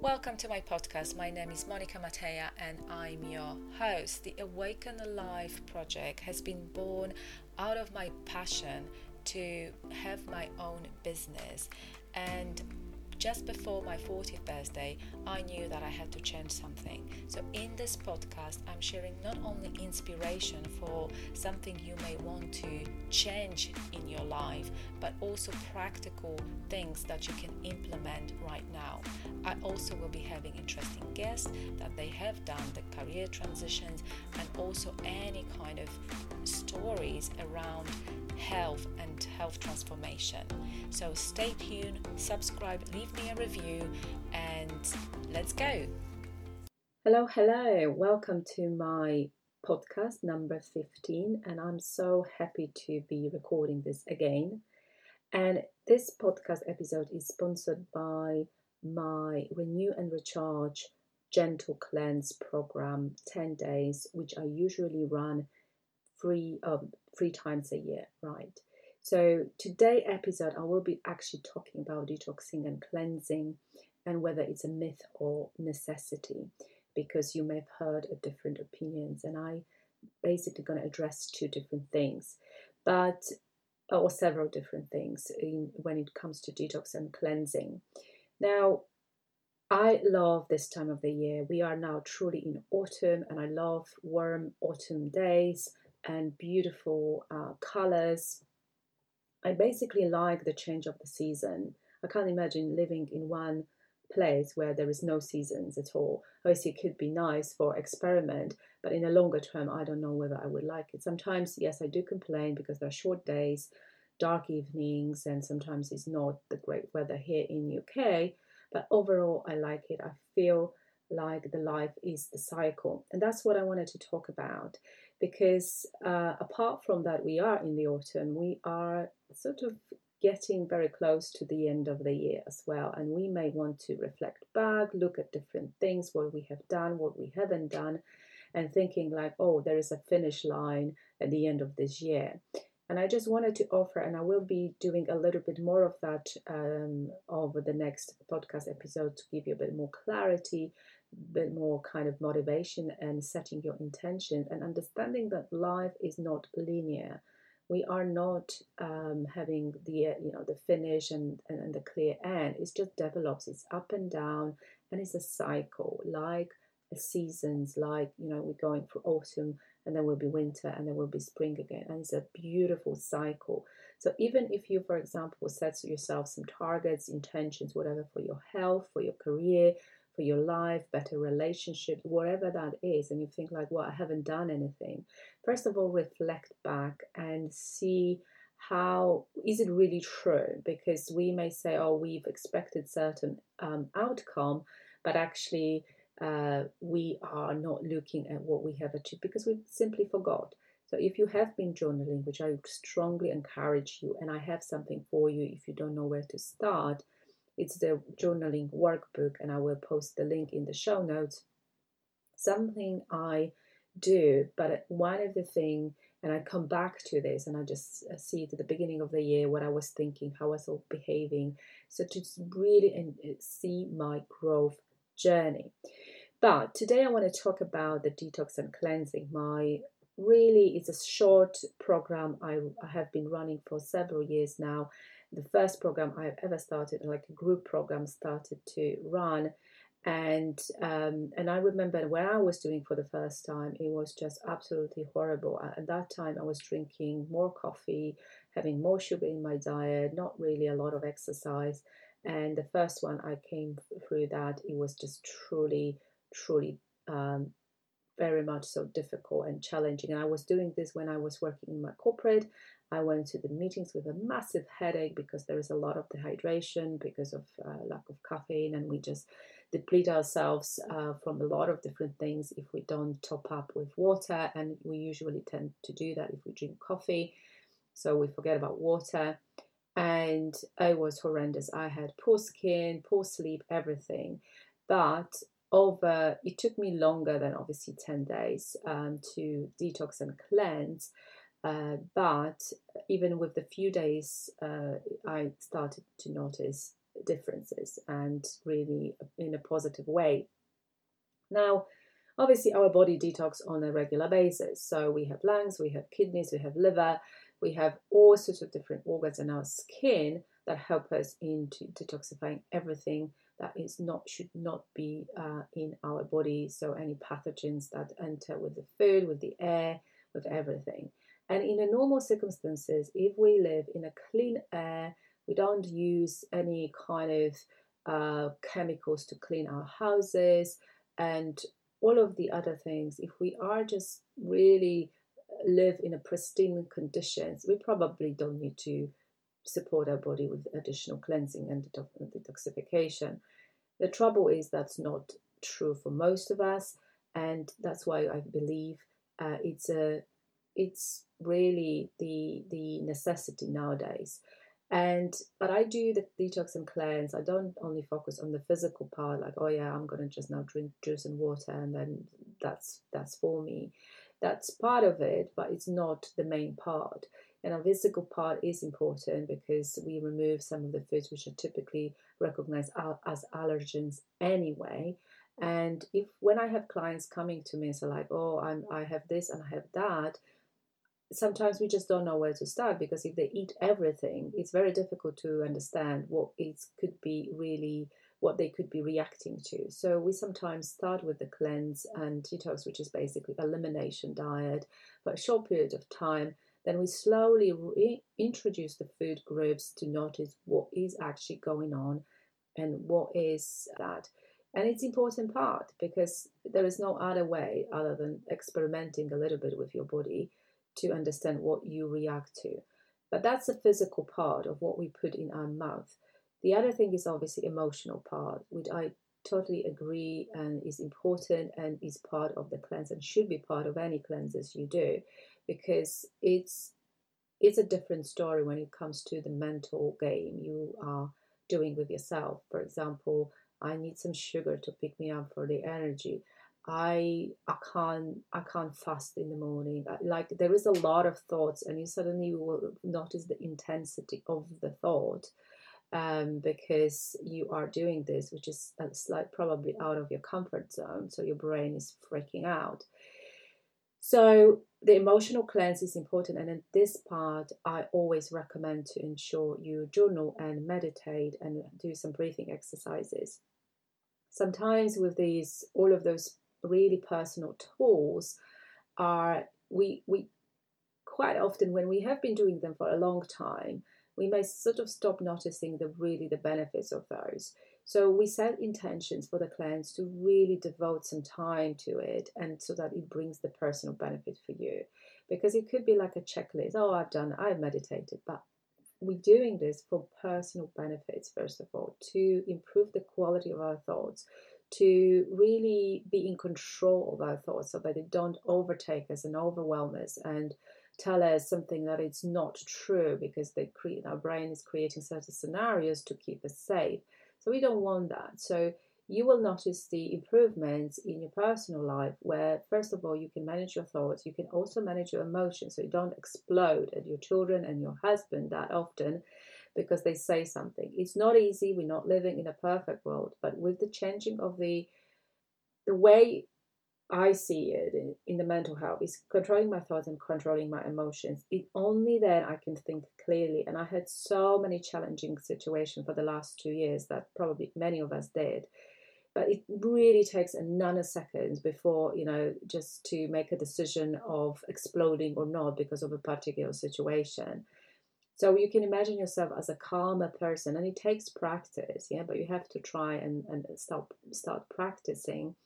Welcome to my podcast. My name is Monika Mateja and I'm your host. The Awaken Life project has been born out of my passion to have my own business and just before my 40th birthday, I knew that I had to change something. So, in this podcast, I'm sharing not only inspiration for something you may want to change in your life, but also practical things that you can implement right now. I also will be having interesting guests that they have done the career transitions and also any kind of stories around health and health transformation. So stay tuned, subscribe, leave me a review, and let's go. Hello, hello. Welcome to my podcast number 15, and I'm so happy to be recording this again. And this podcast episode is sponsored by my Renew and Recharge Gentle Cleanse program 10 days, which I usually run three um, three times a year, right? So today episode I will be actually talking about detoxing and cleansing and whether it's a myth or necessity because you may have heard of different opinions and I basically going to address two different things but or several different things in, when it comes to detox and cleansing. Now I love this time of the year. We are now truly in autumn and I love warm autumn days and beautiful uh, colors. I basically like the change of the season. I can't imagine living in one place where there is no seasons at all. Obviously, it could be nice for experiment, but in a longer term, I don't know whether I would like it. Sometimes, yes, I do complain because there are short days, dark evenings, and sometimes it's not the great weather here in UK. But overall, I like it. I feel like the life is the cycle, and that's what I wanted to talk about because uh, apart from that, we are in the autumn, we are sort of getting very close to the end of the year as well. And we may want to reflect back, look at different things, what we have done, what we haven't done, and thinking like, oh, there is a finish line at the end of this year. And I just wanted to offer, and I will be doing a little bit more of that um, over the next podcast episode to give you a bit more clarity bit more kind of motivation and setting your intention and understanding that life is not linear. We are not um, having the you know the finish and, and, and the clear end. It just develops. It's up and down and it's a cycle like seasons like you know we're going through autumn and then will be winter and then will be spring again. And it's a beautiful cycle. So even if you for example set yourself some targets intentions whatever for your health for your career for your life, better relationships, whatever that is, and you think like, well, I haven't done anything. First of all, reflect back and see how is it really true because we may say oh we've expected certain um, outcome but actually uh, we are not looking at what we have achieved because we simply forgot so if you have been journaling which i strongly encourage you and i have something for you if you don't know where to start it's the journaling workbook, and I will post the link in the show notes. Something I do, but one of the thing, and I come back to this, and I just uh, see it at the beginning of the year what I was thinking, how I was all behaving, so to really uh, see my growth journey. But today I want to talk about the detox and cleansing. My really it's a short program I, I have been running for several years now the first program I've ever started, like a group program, started to run. And um, and I remember when I was doing for the first time, it was just absolutely horrible. At that time, I was drinking more coffee, having more sugar in my diet, not really a lot of exercise. And the first one I came through that, it was just truly, truly um, very much so difficult and challenging. And I was doing this when I was working in my corporate. I went to the meetings with a massive headache because there is a lot of dehydration because of uh, lack of caffeine, and we just deplete ourselves uh, from a lot of different things if we don't top up with water. And we usually tend to do that if we drink coffee, so we forget about water. And it was horrendous. I had poor skin, poor sleep, everything. But over, it took me longer than obviously 10 days um, to detox and cleanse uh, but even with the few days, uh, I started to notice differences and really in a positive way. Now, obviously, our body detox on a regular basis. So we have lungs, we have kidneys, we have liver, we have all sorts of different organs in our skin that help us into detoxifying everything that is not should not be uh, in our body. So any pathogens that enter with the food, with the air, with everything. And in a normal circumstances, if we live in a clean air, we don't use any kind of uh, chemicals to clean our houses and all of the other things. If we are just really live in a pristine conditions, we probably don't need to support our body with additional cleansing and detoxification. The trouble is that's not true for most of us, and that's why I believe uh, it's a it's really the the necessity nowadays. And but I do the detox and cleanse. I don't only focus on the physical part, like oh yeah, I'm gonna just now drink juice and water, and then that's that's for me. That's part of it, but it's not the main part. And our physical part is important because we remove some of the foods which are typically recognized as allergens anyway. And if when I have clients coming to me, so like, oh, I'm I have this and I have that, sometimes we just don't know where to start because if they eat everything, it's very difficult to understand what it could be really what they could be reacting to. So we sometimes start with the cleanse and detox, which is basically elimination diet for a short period of time. Then we slowly re- introduce the food groups to notice what is actually going on and what is that. And it's important part because there is no other way other than experimenting a little bit with your body to understand what you react to. But that's the physical part of what we put in our mouth. The other thing is obviously emotional part, which I totally agree and is important and is part of the cleanse and should be part of any cleanses you do because it's it's a different story when it comes to the mental game you are doing with yourself. For example, I need some sugar to pick me up for the energy. I I can't I can't fast in the morning. Like there is a lot of thoughts, and you suddenly will notice the intensity of the thought um, because you are doing this, which is a slight probably out of your comfort zone. So your brain is freaking out. So the emotional cleanse is important, and in this part, I always recommend to ensure you journal and meditate and do some breathing exercises. Sometimes with these, all of those really personal tools are we we quite often when we have been doing them for a long time we may sort of stop noticing the really the benefits of those. So we set intentions for the clients to really devote some time to it and so that it brings the personal benefit for you. Because it could be like a checklist. Oh, I've done, I've meditated, but we're doing this for personal benefits, first of all, to improve the quality of our thoughts, to really be in control of our thoughts so that they don't overtake us and overwhelm us and tell us something that it's not true because they create our brain is creating certain scenarios to keep us safe. So we don't want that. So you will notice the improvements in your personal life where first of all you can manage your thoughts you can also manage your emotions so you don't explode at your children and your husband that often because they say something it's not easy we're not living in a perfect world but with the changing of the the way I see it in, in, the mental health is controlling my thoughts and controlling my emotions. It only then I can think clearly. And I had so many challenging situations for the last two years that probably many of us did. But it really takes a nanosecond before, you know, just to make a decision of exploding or not because of a particular situation. So you can imagine yourself as a calmer person, and it takes practice, yeah. But you have to try and, and start start practicing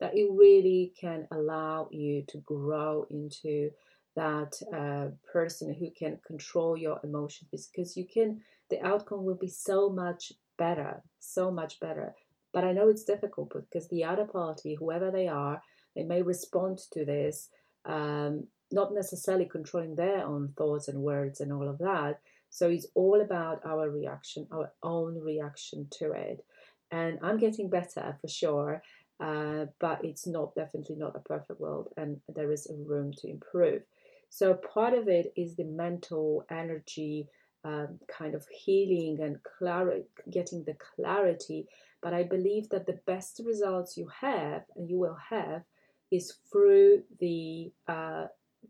that it really can allow you to grow into that uh, person who can control your emotions because you can the outcome will be so much better so much better but i know it's difficult because the other party whoever they are they may respond to this um, not necessarily controlling their own thoughts and words and all of that so it's all about our reaction our own reaction to it and i'm getting better for sure uh, but it's not definitely not a perfect world, and there is room to improve. So part of it is the mental energy um, kind of healing and clar- getting the clarity. But I believe that the best results you have and you will have is through the uh,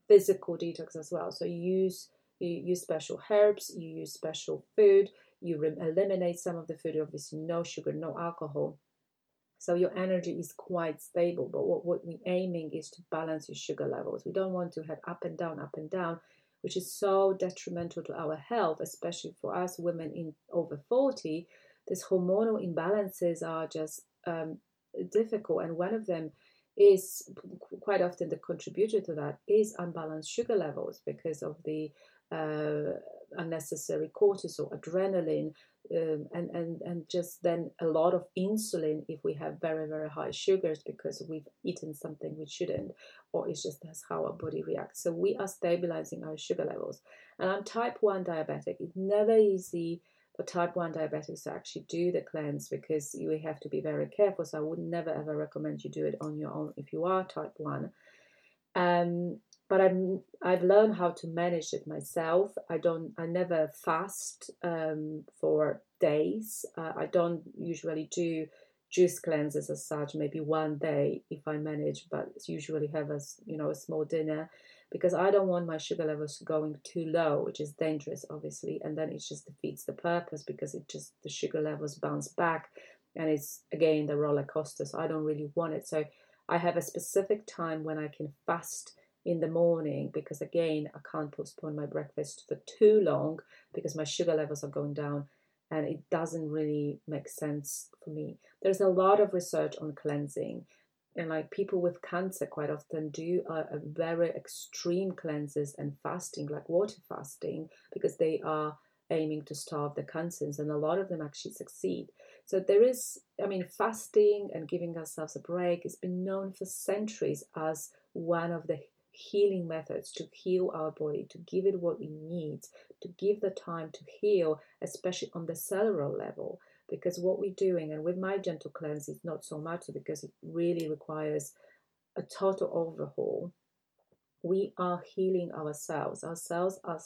physical detox as well. So you use you use special herbs, you use special food, you re- eliminate some of the food, obviously no sugar, no alcohol. So your energy is quite stable. But what, what we're aiming is to balance your sugar levels. We don't want to have up and down, up and down, which is so detrimental to our health, especially for us women in over 40. These hormonal imbalances are just um, difficult, and one of them is quite often the contributor to that is unbalanced sugar levels because of the uh, unnecessary cortisol, adrenaline, um, and, and, and just then a lot of insulin if we have very, very high sugars because we've eaten something we shouldn't, or it's just that's how our body reacts. So we are stabilizing our sugar levels. And I'm type 1 diabetic. It's never easy for type 1 diabetics actually do the cleanse because you have to be very careful. So I would never ever recommend you do it on your own if you are type 1. Um, but I'm I've learned how to manage it myself. I don't I never fast um, for days. Uh, I don't usually do juice cleanses as such. Maybe one day if I manage, but usually have a you know a small dinner because I don't want my sugar levels going too low, which is dangerous, obviously, and then it just defeats the purpose because it just the sugar levels bounce back, and it's again the roller coaster. So I don't really want it. So I have a specific time when I can fast in the morning because again I can't postpone my breakfast for too long because my sugar levels are going down and it doesn't really make sense for me. There's a lot of research on cleansing and like people with cancer quite often do a, a very extreme cleanses and fasting like water fasting because they are aiming to starve the cancers and a lot of them actually succeed so there is i mean fasting and giving ourselves a break has been known for centuries as one of the healing methods to heal our body, to give it what it needs, to give the time to heal, especially on the cellular level. Because what we're doing, and with my gentle cleanse, is not so much because it really requires a total overhaul. We are healing ourselves. Our cells are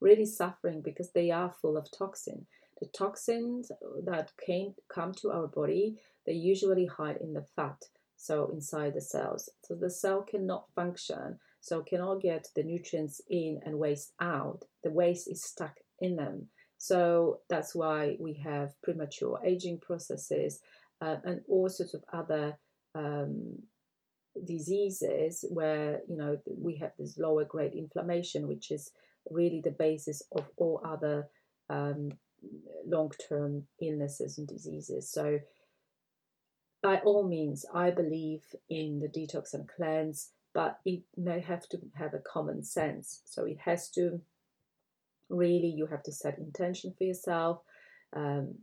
really suffering because they are full of toxin. The toxins uh, that came come to our body, they usually hide in the fat so inside the cells. So the cell cannot function, so cannot get the nutrients in and waste out. The waste is stuck in them. So that's why we have premature aging processes uh, and all sorts of other um, diseases where you know we have this lower grade inflammation, which is really the basis of all other um, long term illnesses and diseases. So by all means, I believe in the detox and cleanse, but it may have to have a common sense. So it has to really, you have to set intention for yourself, um,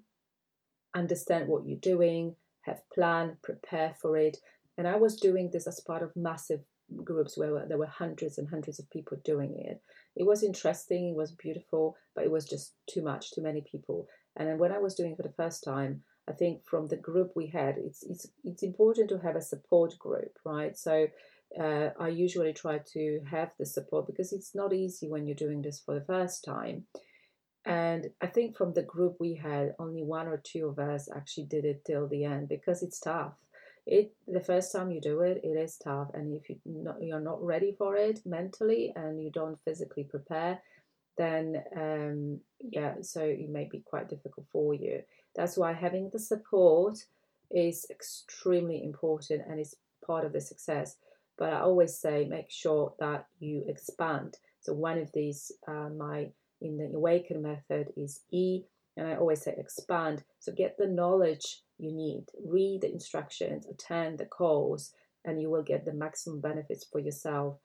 understand what you're doing, have plan, prepare for it. And I was doing this as part of massive groups where there were hundreds and hundreds of people doing it. It was interesting, it was beautiful, but it was just too much, too many people. And then when I was doing it for the first time, I think from the group we had, it's it's it's important to have a support group, right? So uh, I usually try to have the support because it's not easy when you're doing this for the first time. And I think from the group we had, only one or two of us actually did it till the end because it's tough. It the first time you do it, it is tough, and if you not, you're not ready for it mentally and you don't physically prepare, then um, yeah, so it may be quite difficult for you. That's why having the support is extremely important and is part of the success. But I always say make sure that you expand. So one of these, uh, my in the awaken method is E, and I always say expand. So get the knowledge you need, read the instructions, attend the calls, and you will get the maximum benefits for yourself.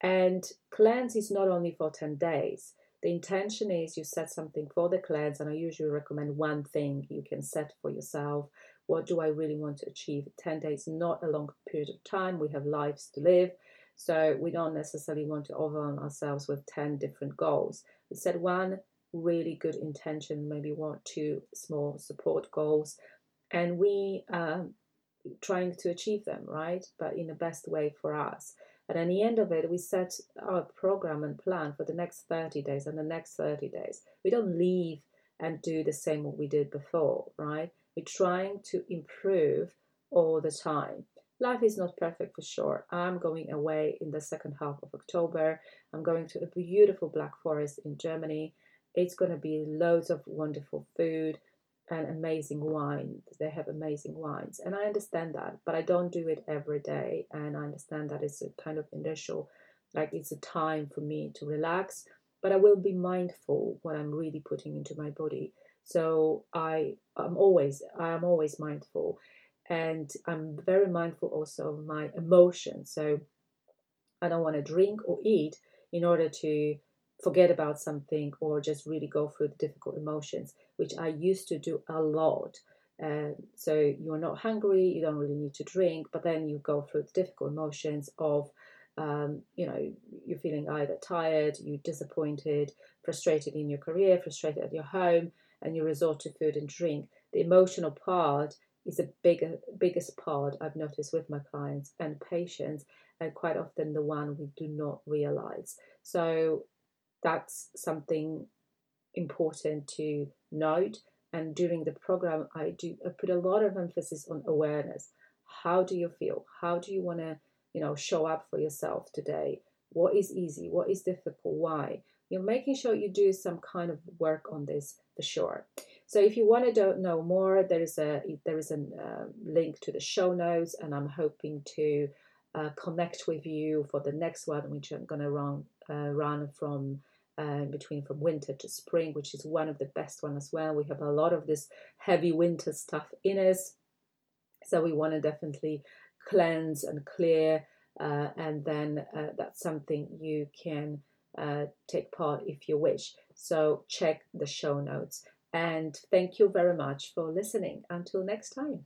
And cleanse is not only for 10 days. The intention is you set something for the cleanse, and I usually recommend one thing you can set for yourself. What do I really want to achieve? 10 days, not a long period of time. We have lives to live. So we don't necessarily want to overwhelm ourselves with 10 different goals. We set one really good intention, maybe one, two small support goals, and we are trying to achieve them, right? But in the best way for us. And at the end of it, we set our program and plan for the next 30 days and the next 30 days. We don't leave and do the same what we did before, right? We're trying to improve all the time. Life is not perfect for sure. I'm going away in the second half of October. I'm going to a beautiful Black Forest in Germany. It's going to be loads of wonderful food and amazing wine. They have amazing wines, and I understand that, but I don't do it every day. And I understand that it's a kind of initial, like it's a time for me to relax, but I will be mindful what I'm really putting into my body. So I am always I am always mindful, and I'm very mindful also of my emotions. So I don't want to drink or eat in order to forget about something or just really go through the difficult emotions, which I used to do a lot. So you're not hungry, you don't really need to drink, but then you go through the difficult emotions of, um, you know, you're feeling either tired, you're disappointed, frustrated in your career, frustrated at your home, and you resort to food and drink. The emotional part is the bigger, biggest part I've noticed with my clients and patients, and quite often the one we do not realize. So that's something important to note. And during the program, I do I put a lot of emphasis on awareness. How do you feel? How do you want to, you know, show up for yourself today? What is easy? What is difficult? Why? You're making sure you do some kind of work on this for sure. So if you want to know more, there is a there is a uh, link to the show notes, and I'm hoping to uh, connect with you for the next one, which I'm going to run uh, run from uh, between from winter to spring, which is one of the best one as well. We have a lot of this heavy winter stuff in us, so we want to definitely cleanse and clear, uh, and then uh, that's something you can uh, take part if you wish. So check the show notes. And thank you very much for listening. Until next time.